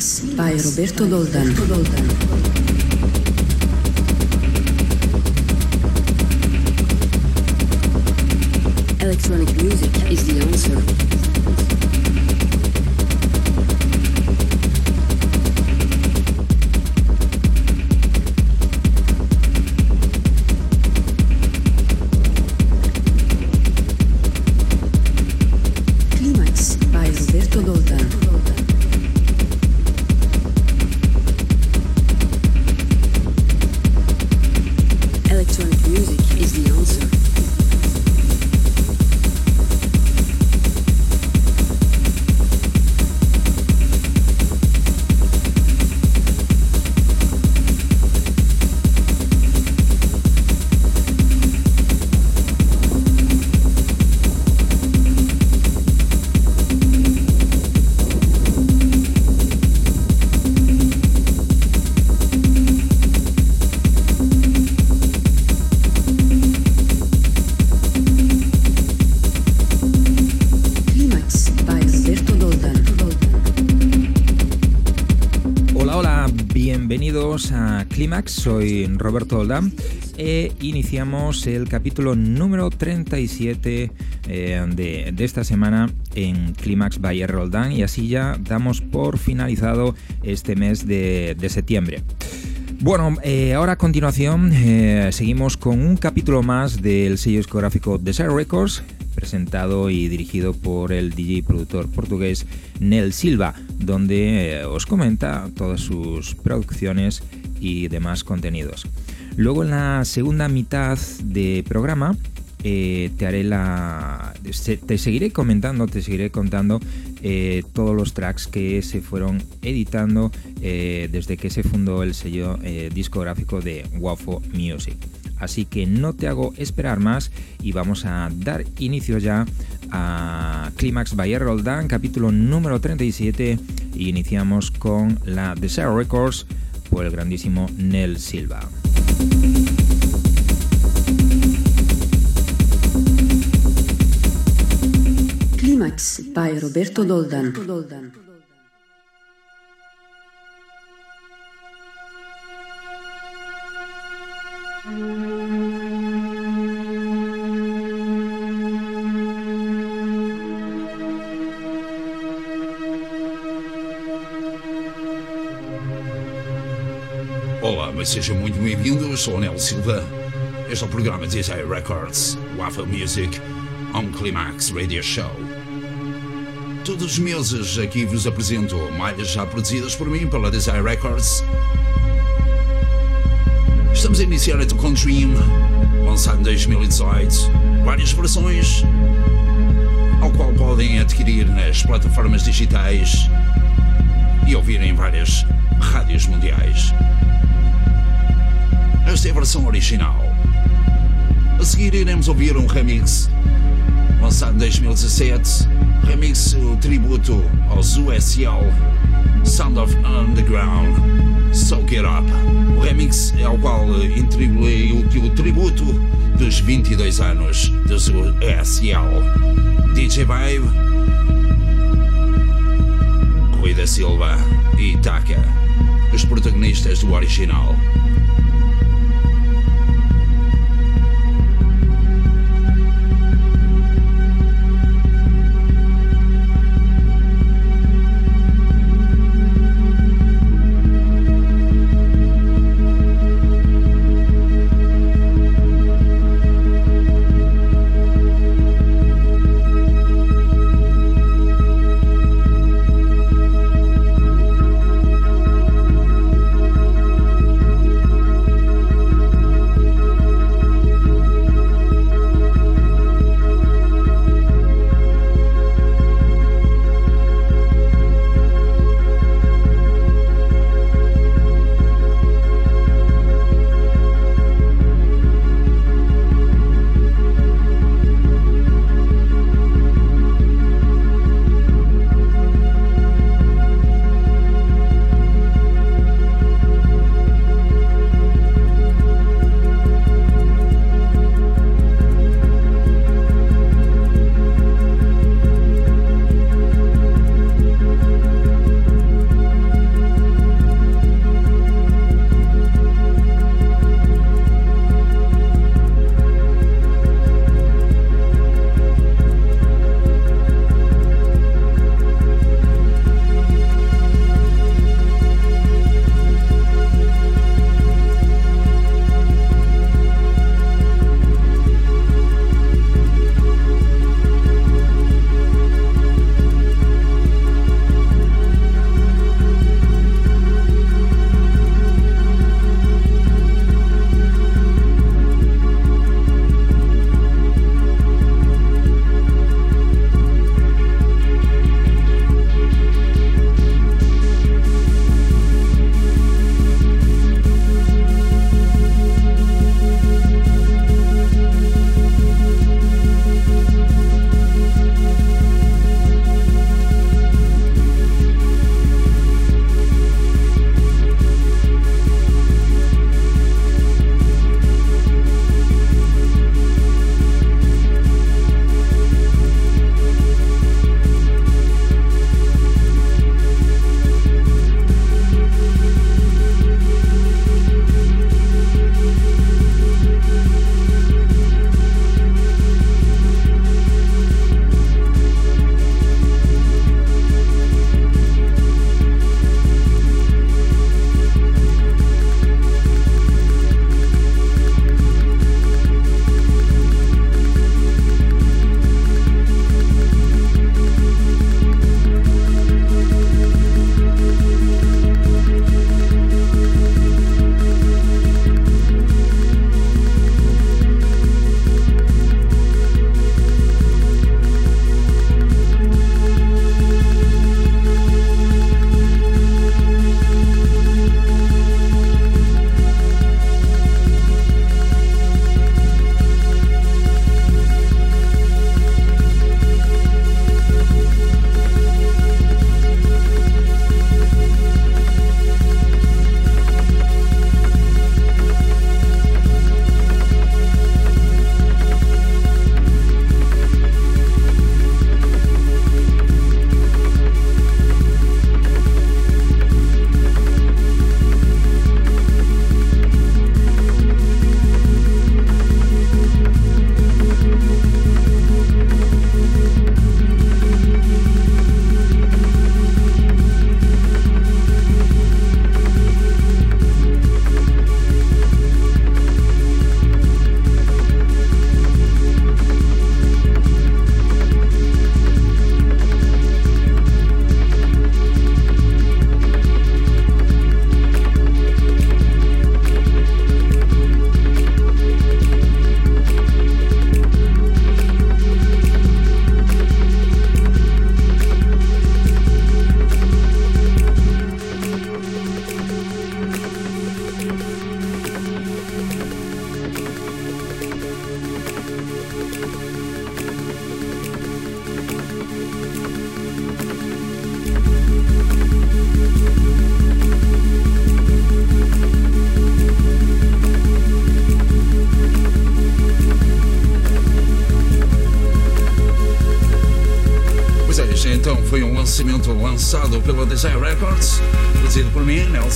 Climax by Roberto Doldan. Electronic music is the answer. Clímax, soy Roberto Oldán e iniciamos el capítulo número 37 eh, de, de esta semana en Clímax by R. Y así ya damos por finalizado este mes de, septiembre. Bueno, eh, ahora a continuación eh, seguimos con un capítulo más del sello discográfico Desire Records, presentado y dirigido por el DJ y productor portugués Nel Silva, donde os comenta todas sus producciones y demás contenidos. Luego en la segunda mitad de programa eh, te haré la. Te seguiré comentando, te seguiré contando eh, todos los tracks que se fueron editando eh, desde que se fundó el sello discográfico de Wafo Music. Así que no te hago esperar más y vamos a dar inicio ya a Climax by. Roldán, capítulo número 37. Y iniciamos con la Desire Records por el grandísimo Nel Silva. Climax by Roberto Doldan. Olá, mas sejam muito bem-vindos. Sou o Nel Silva. Este é o programa Desire Records, Waffle Music, on Climax Radio Show. Todos os meses aqui vos apresento malhas já produzidas por mim pela Desire Records. Estamos a iniciar com Dream, lançado em 2018. Várias versões, ao qual podem adquirir nas plataformas digitais e ouvir em várias rádios mundiais. Esta é a versão original. A seguir iremos ouvir um remix lançado em 2017, remix o tributo aos USL Sound of Underground Soak It Up. O remix é ao qual eh, atribuí o, o tributo dos 22 anos dos USL. DJ Vibe, Rui da Silva e Taka, os protagonistas do original.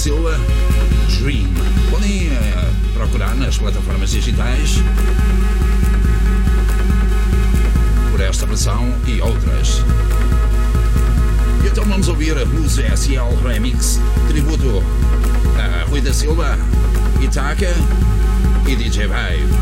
Silva, Dream. Podem uh, procurar nas plataformas digitais por esta versão e outras. E então vamos ouvir a Blues SL Remix, tributo a Rui da Silva, Itaca e DJ Vibe.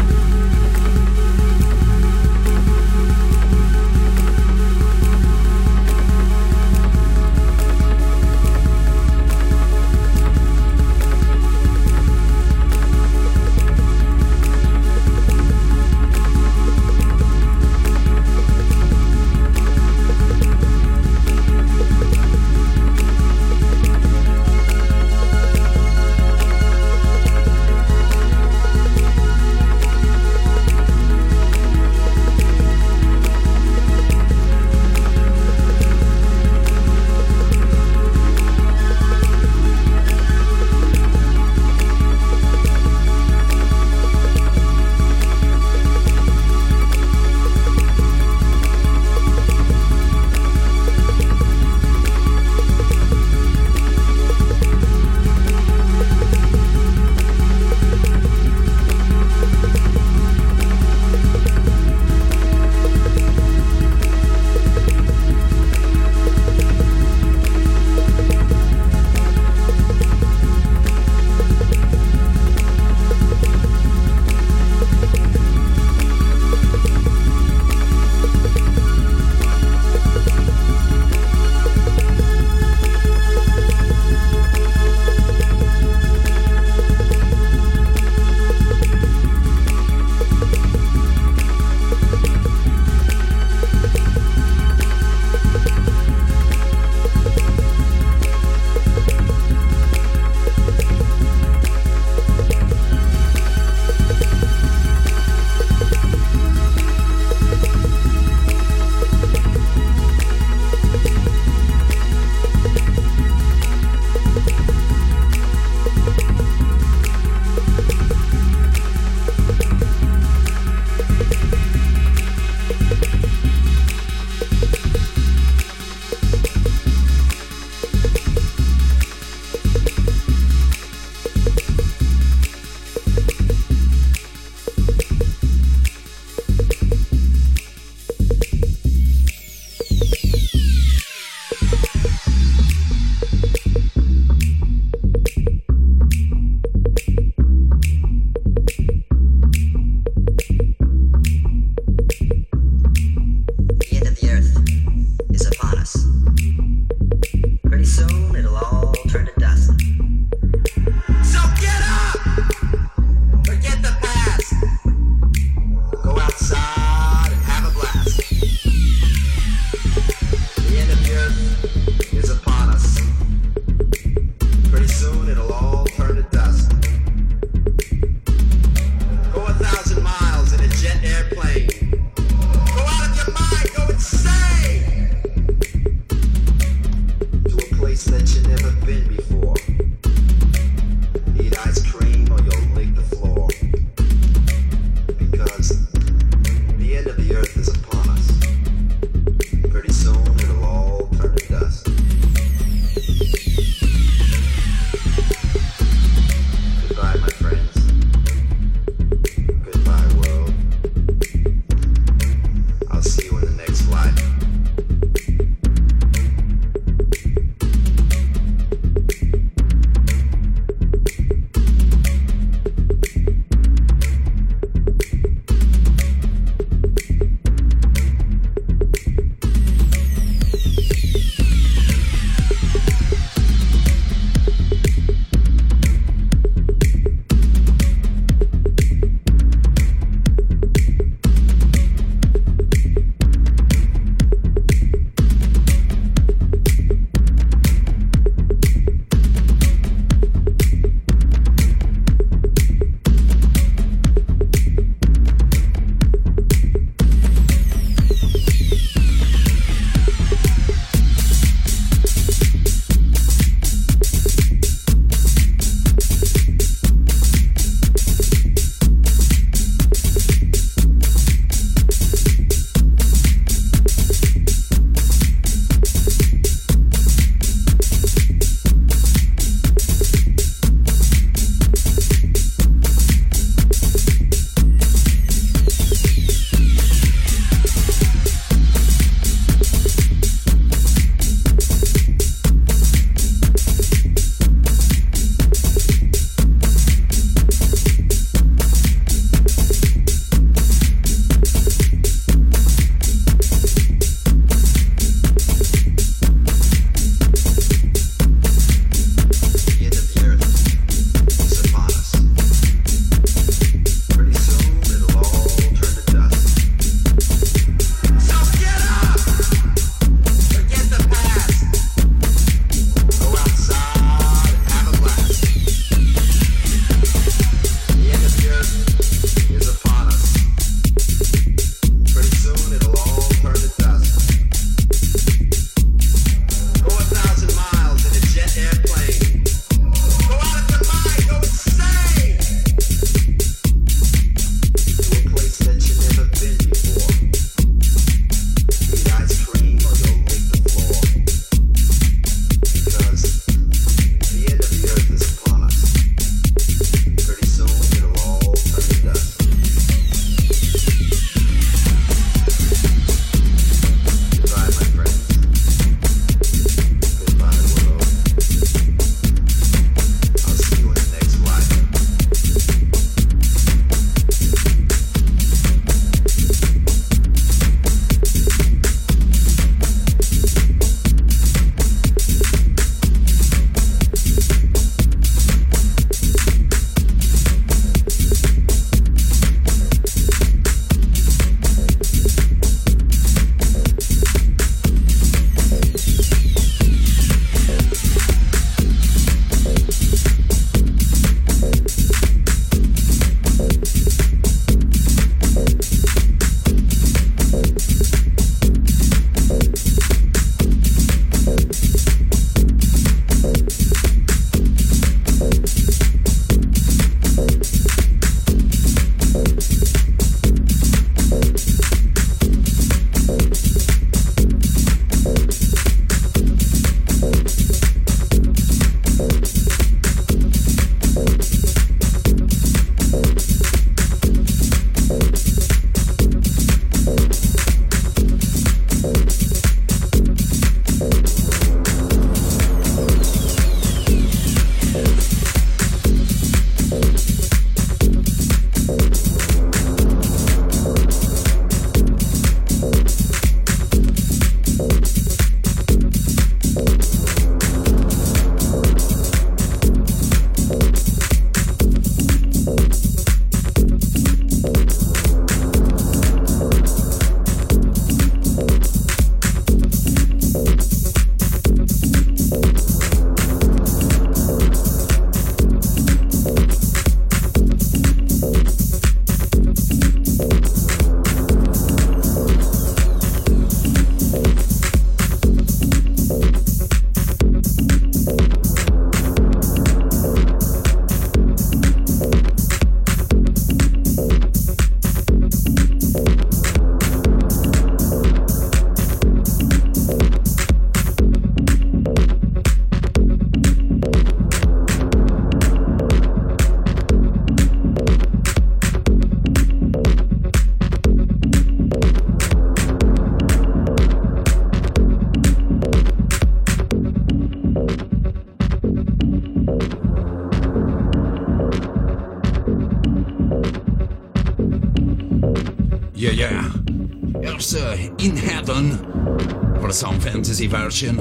Fantasy Version,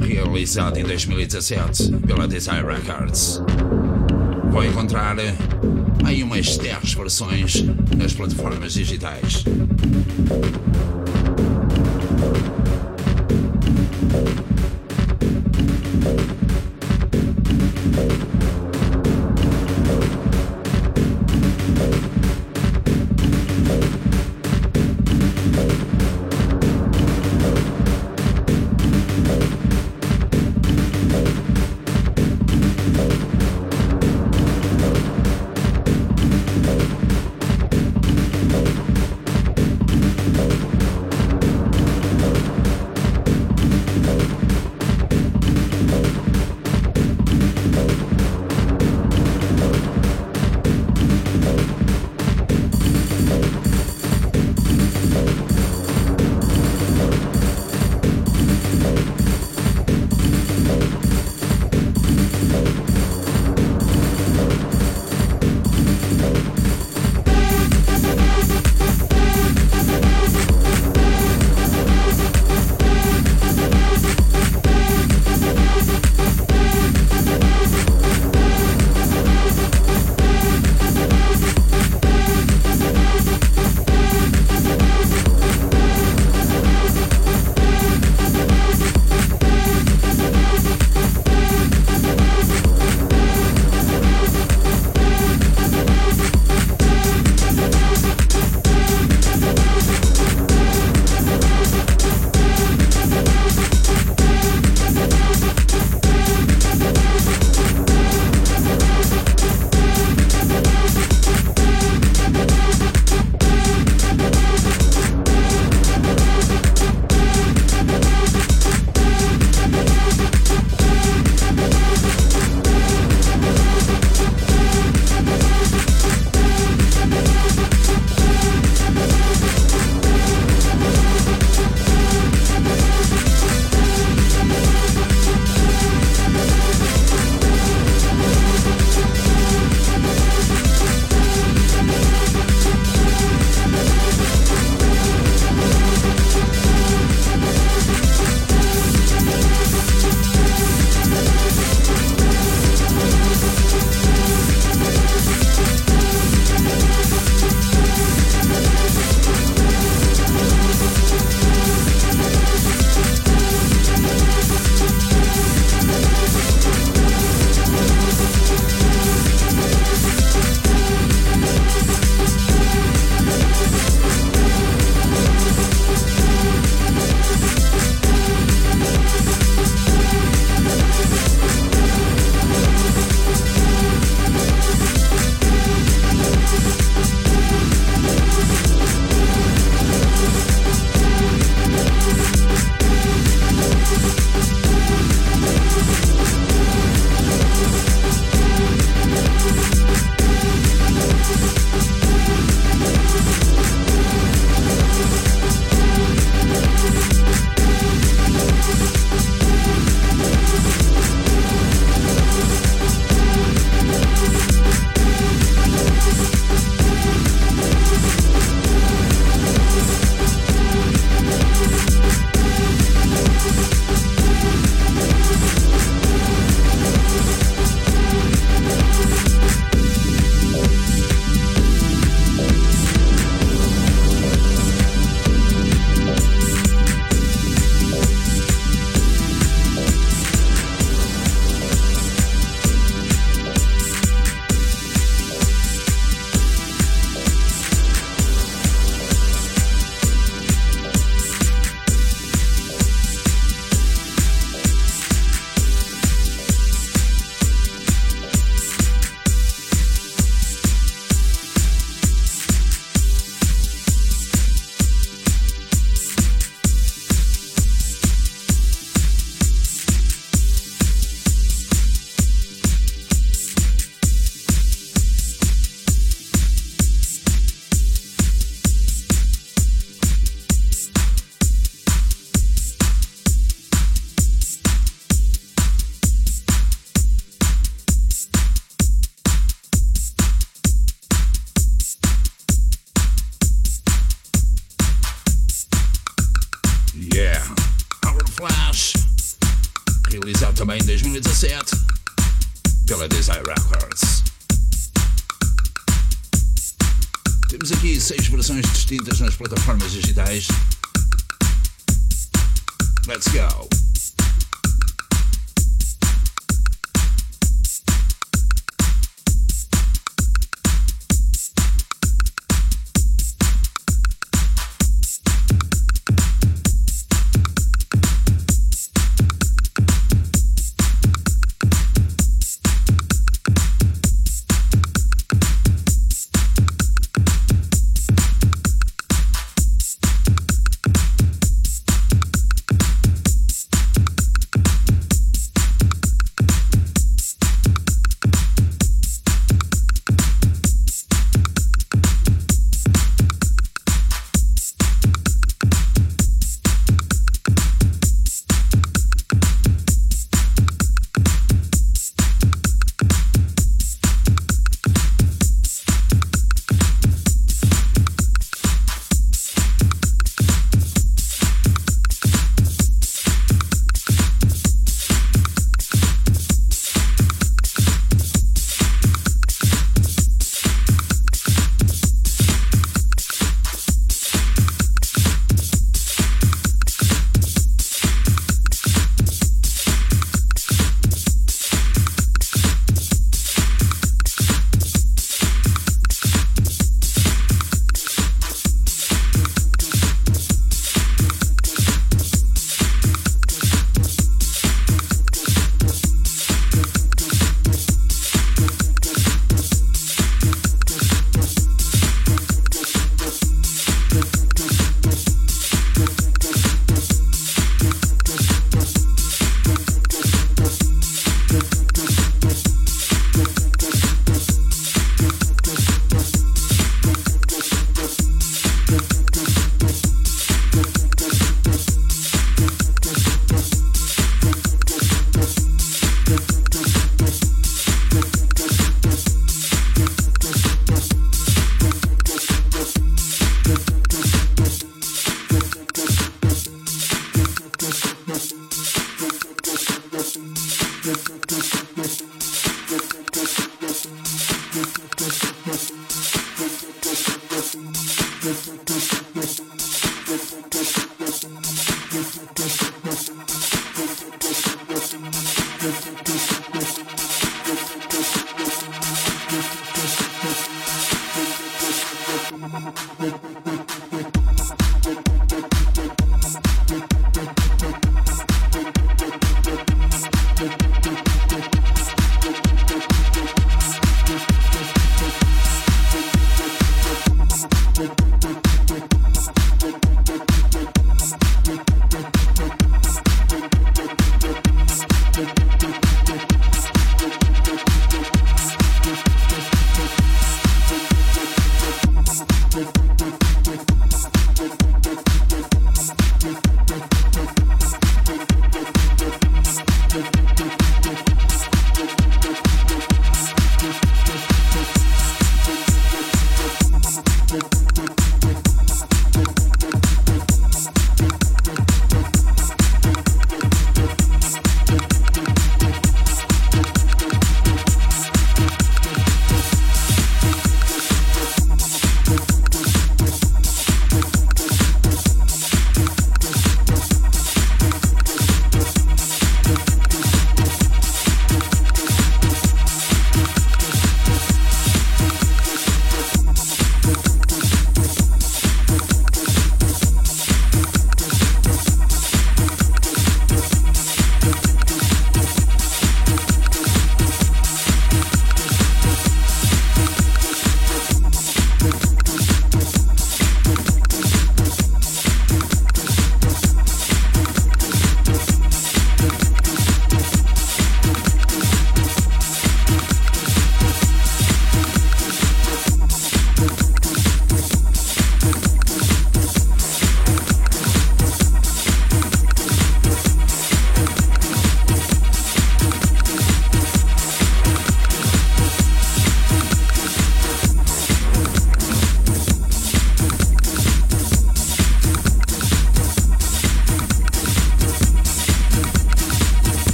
realizado em 2017 pela Desire Records. Vou encontrar aí umas 10 versões nas plataformas digitais.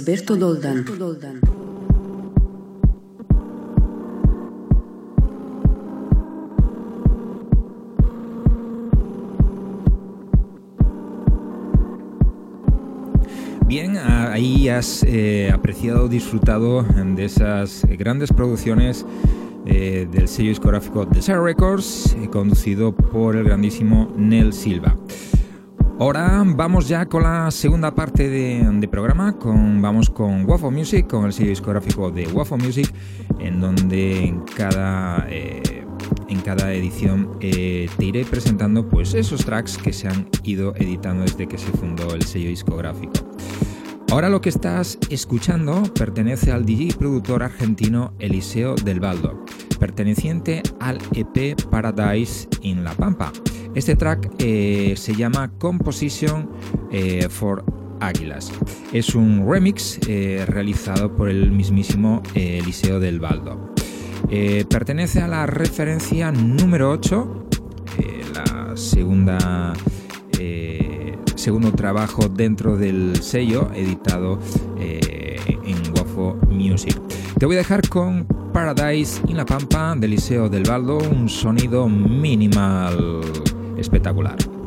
Roberto Doldan. Bien, ahí has eh, apreciado, disfrutado de esas grandes producciones eh, del sello discográfico Desire Records, eh, conducido por el grandísimo Nel Silva. Ahora vamos ya con la segunda parte de, programa, vamos con Waffle Music, con el sello discográfico de Waffle Music, en donde en cada, eh, en cada edición eh, te iré presentando pues, esos tracks que se han ido editando desde que se fundó el sello discográfico. Ahora lo que estás escuchando pertenece al DJ productor argentino Eliseo del Baldo, perteneciente al EP Paradise in La Pampa este track eh, se llama Composition eh, for Águilas. Es un remix eh, realizado por el mismísimo Eliseo del Baldo. pertenece a la referencia número 8, la segunda segundo trabajo dentro del sello editado en Wafo Music. Te voy a dejar con Paradise in la Pampa de Eliseo del Baldo, un sonido minimal espectacular.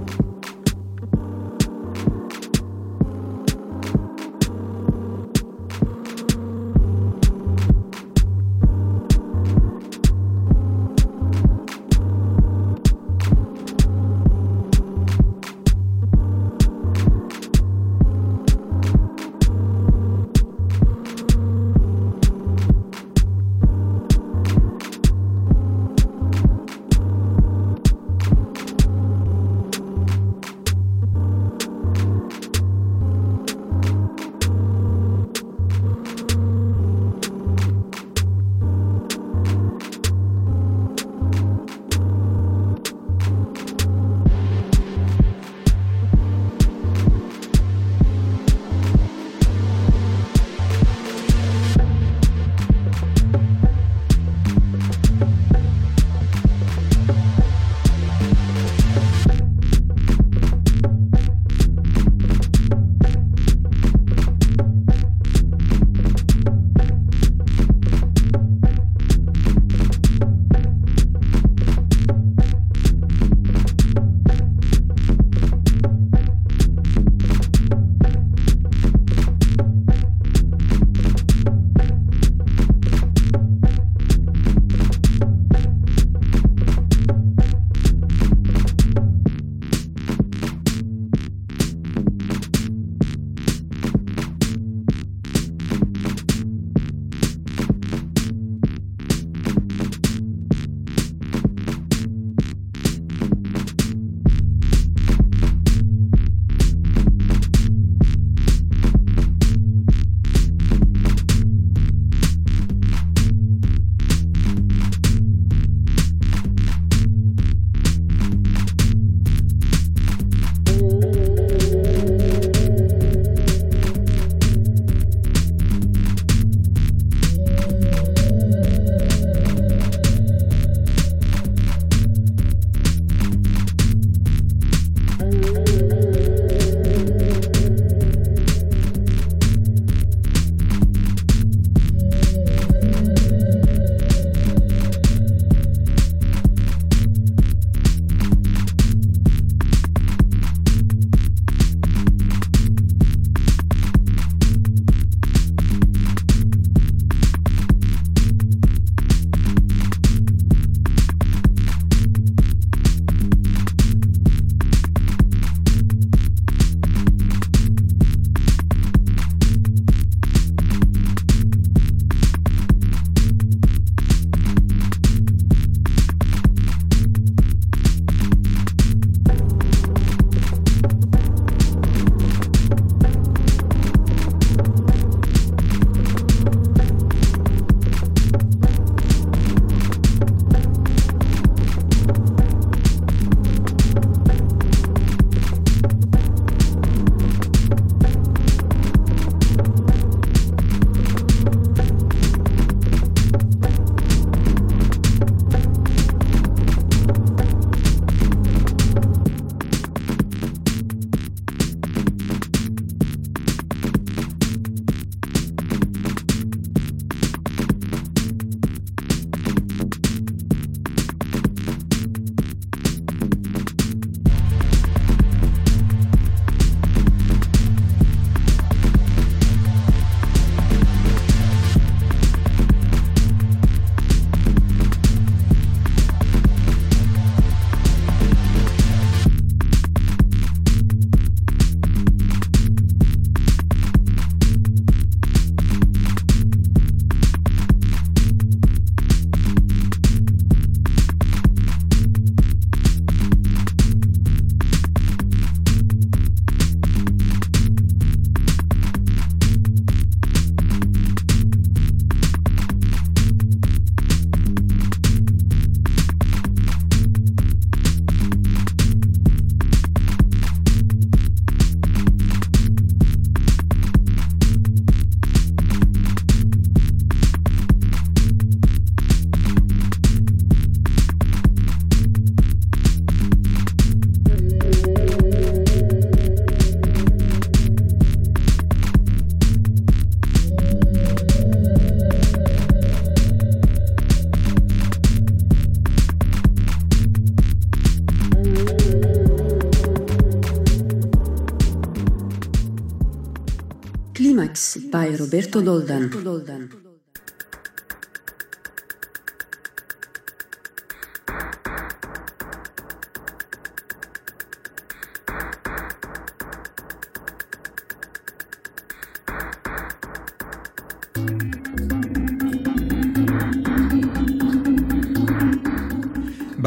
By Roberto Doldan.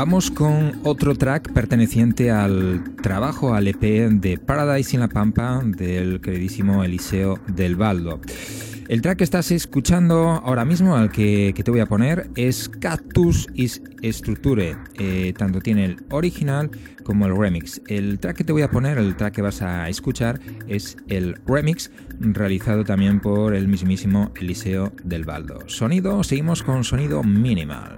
Vamos con otro track perteneciente al trabajo al EP de Paradise in la Pampa del queridísimo Eliseo del Baldo. El track que estás escuchando ahora mismo, al que, te voy a poner, es Cactus is Structure. Eh, tanto tiene el original como el remix. El track que te voy a poner, el track que vas a escuchar, es el remix realizado también por el mismísimo Eliseo del Baldo. Sonido, seguimos con sonido minimal.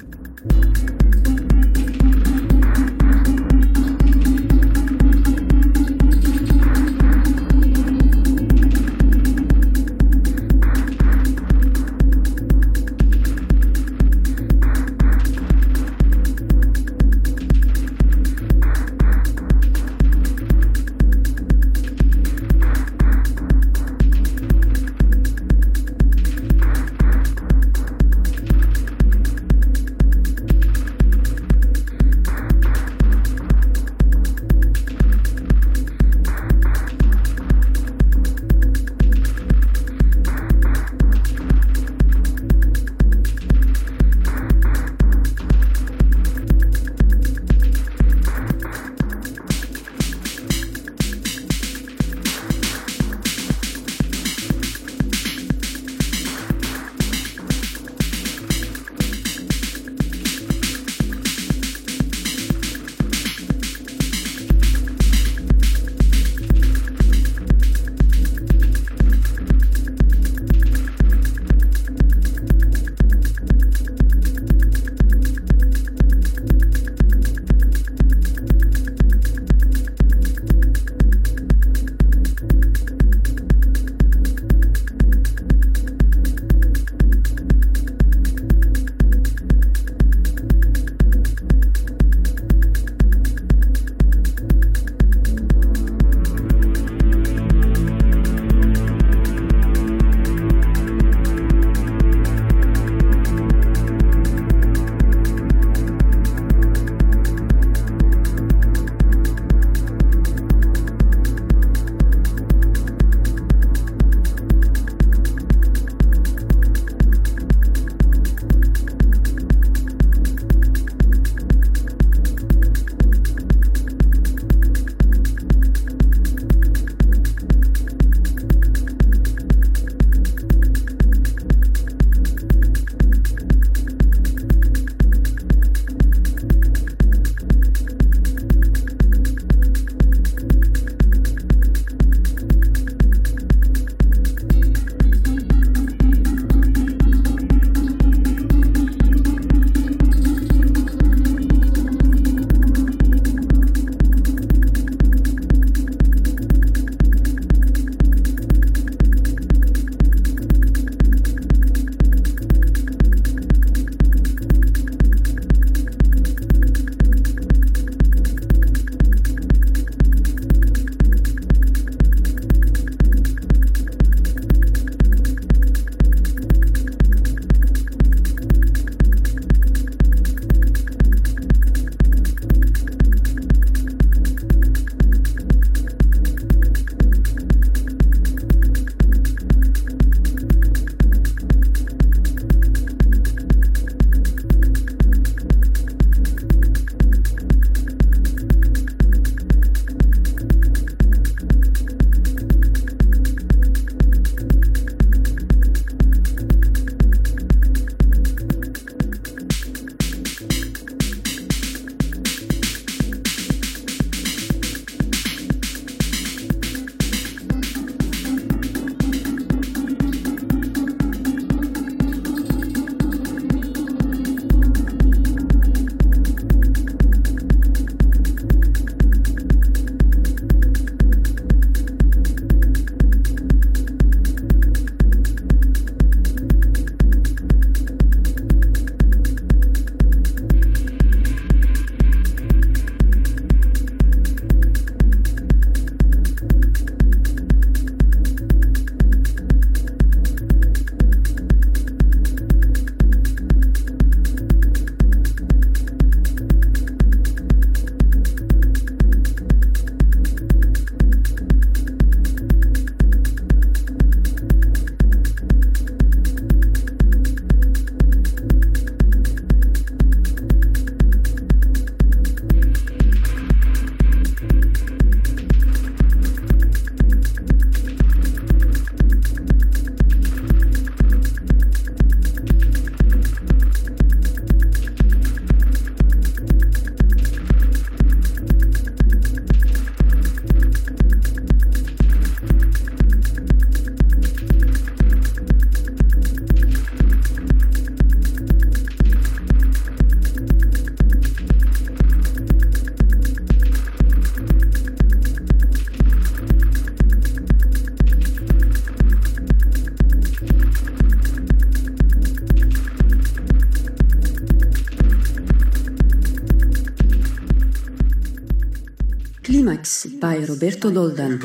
By Roberto Doldan.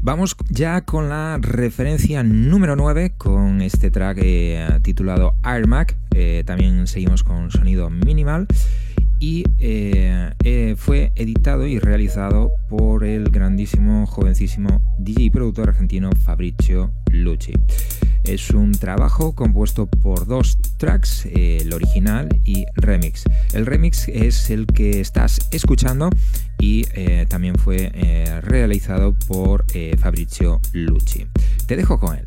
Vamos ya con la referencia número 9 con este track eh, titulado Air Mac. Eh, también seguimos con sonido minimal y eh, fue editado y realizado por el grandísimo, jovencísimo DJ y productor argentino Fabricio Lucci. Es un trabajo compuesto por dos tracks, el original y remix. El remix es el que estás escuchando y eh, también fue eh, realizado por eh, Fabrizio Lucci. Te dejo con él.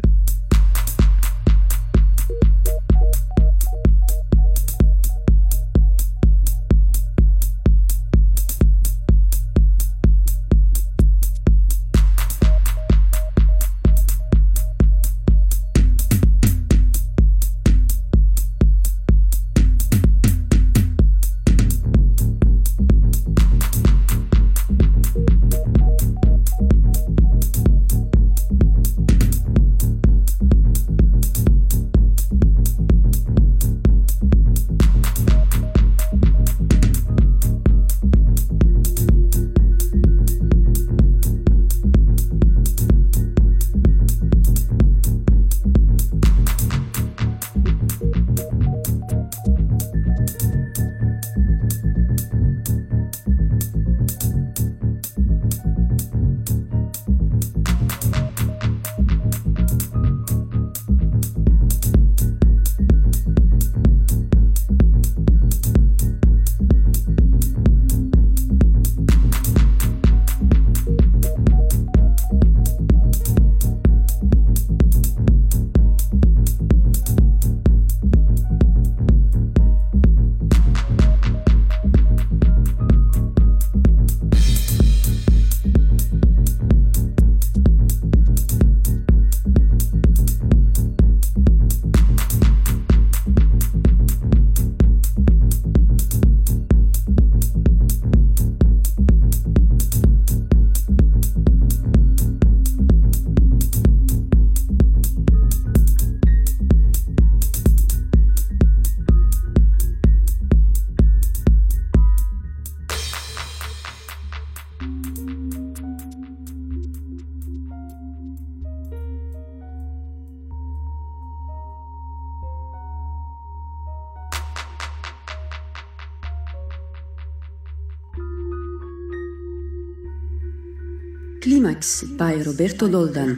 Roberto Doldan.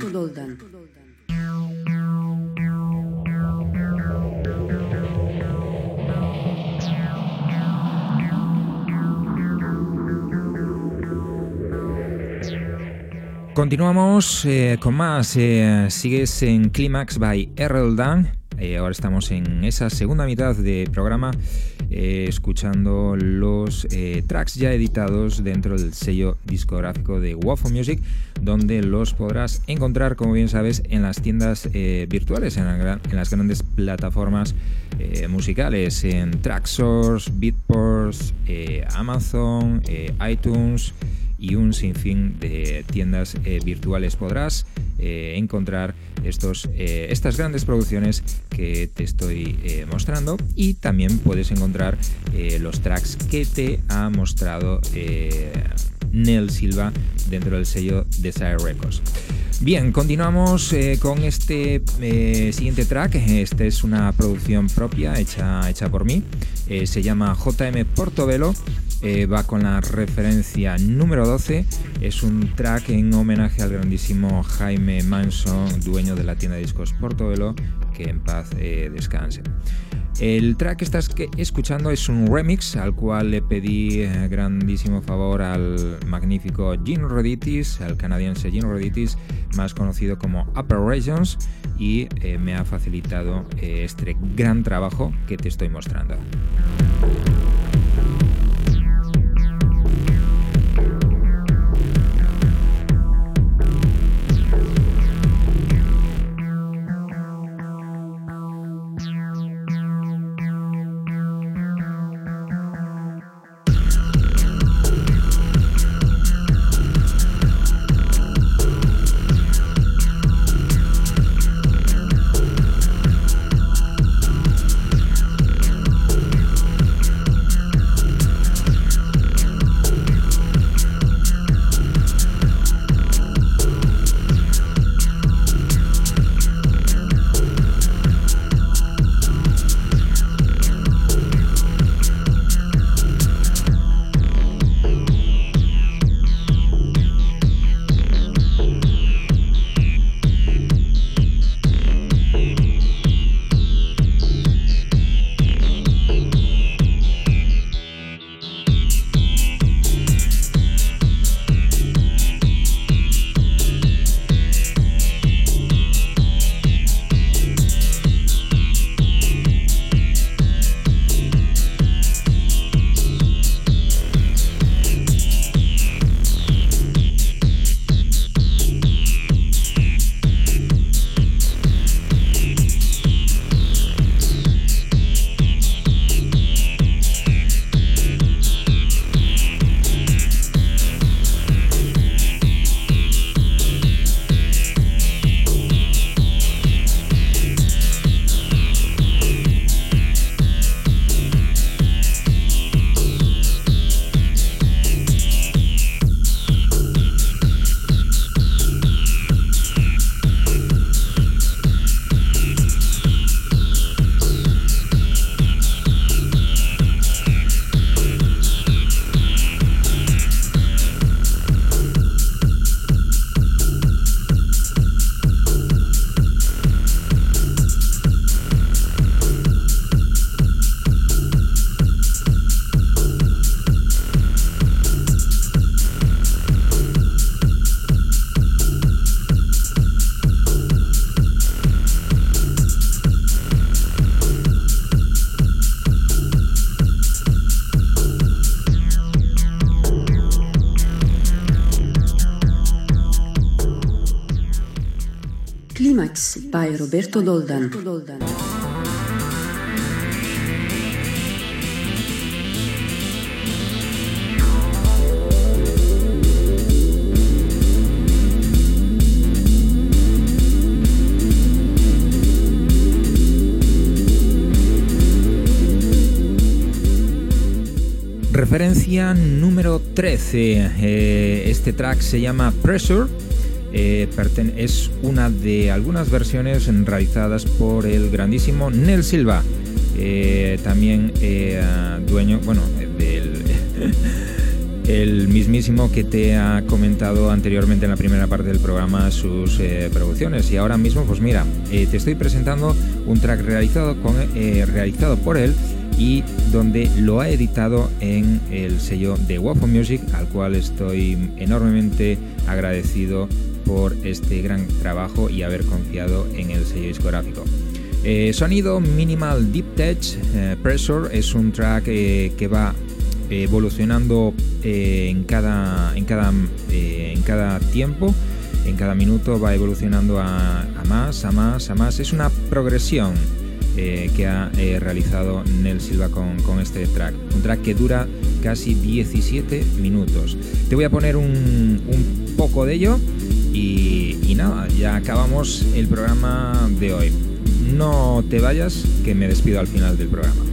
Continuamos eh, con más. Eh, sigues en Climax by Errol Dan. Eh, ahora estamos en esa segunda mitad de programa eh, escuchando los eh, tracks ya editados dentro del sello discográfico de Waffle Music, donde los podrás encontrar, como bien sabes, en las tiendas eh, virtuales, en, las grandes plataformas musicales, en Tracksource, Beatport, Amazon, iTunes y un sinfín de tiendas virtuales podrás encontrar estos, estas grandes producciones que te estoy mostrando y también puedes encontrar eh, los tracks que te ha mostrado eh, Nel Silva dentro del sello Desire Records. Bien, continuamos eh, con este siguiente track. Esta es una producción propia hecha, hecha por mí. se llama JM Portobelo. Va con la referencia número 12. Es un track en homenaje al grandísimo Jaime Manson, dueño de la tienda de discos Portobelo. Que en paz descanse. El track que estás escuchando es un remix al cual le pedí eh, grandísimo favor al magnífico Gene Roditis, al canadiense Gene Roditis, más conocido como Upper Regions, y eh, me ha facilitado eh, este gran trabajo que te estoy mostrando. By Roberto Doldan. Referencia número 13. Eh, este track se llama Pressure. Eh, es una de algunas versiones realizadas por el grandísimo Nel Silva, eh, también dueño, bueno, del el mismísimo que te ha comentado anteriormente en la primera parte del programa sus producciones. Y ahora mismo, pues mira, te estoy presentando un track realizado por él y donde lo ha editado en el sello de Wafo Music, al cual estoy enormemente agradecido por este gran trabajo y haber confiado en el sello discográfico. Eh, sonido Minimal Deep Tech eh, Pressure es un track eh, que va evolucionando en, cada, en, cada, en cada tiempo, en cada minuto va evolucionando a, más, a más, a más. Es una progresión eh, que ha eh, realizado Nel Silva con, este track. Un track que dura casi 17 minutos. Te voy a poner un, poco de ello y, nada, ya acabamos el programa de hoy. No te vayas, que me despido al final del programa.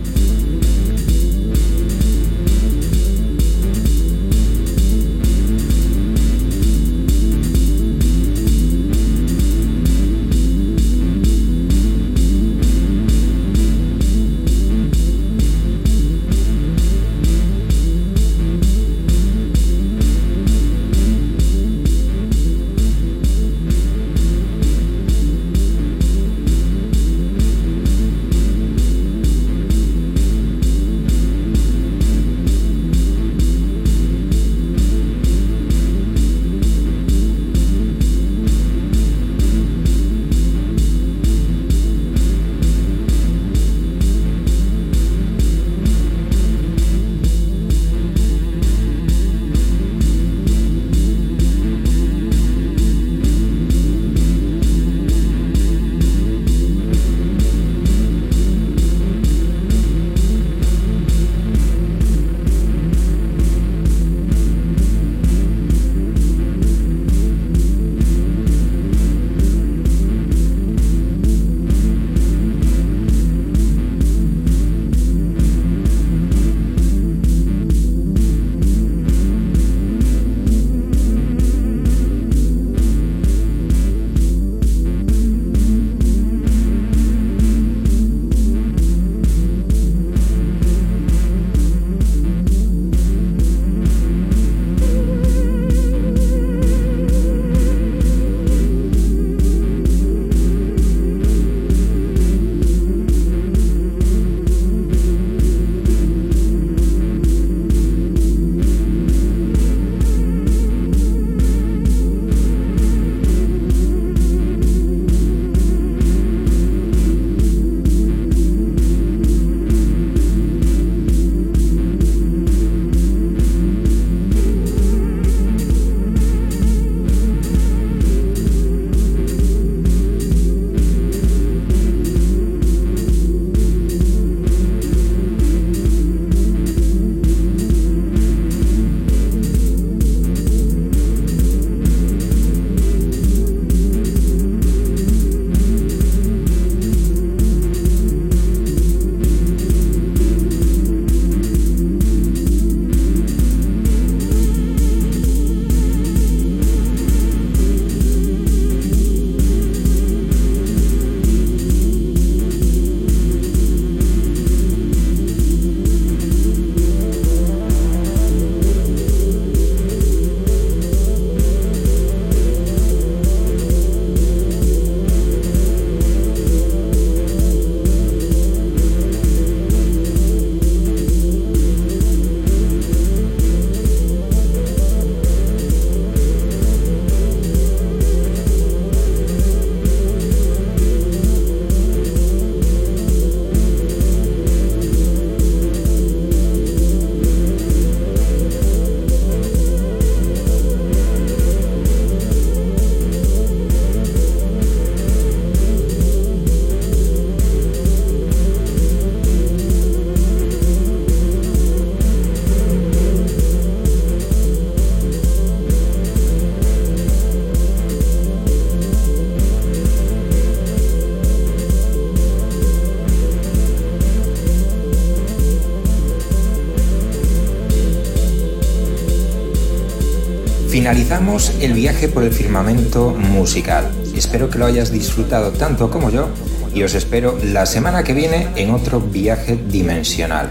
Finalizamos el viaje por el firmamento musical. Espero que lo hayas disfrutado tanto como yo y os espero la semana que viene en otro viaje dimensional.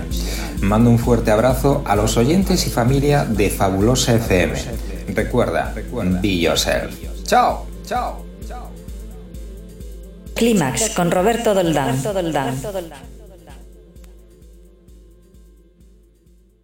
Mando un fuerte abrazo a los oyentes y familia de Fabulosa FM. Recuerda, be yourself. Chao, chao. Clímax con Roberto Doldán.